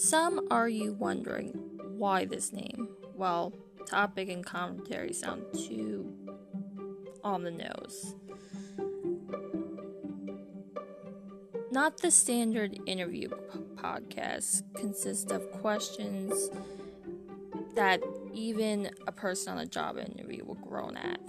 Some are you wondering why this name? Well, topic and commentary sound too on the nose. Not the standard interview podcast consists of questions that even a person on a job interview will groan at.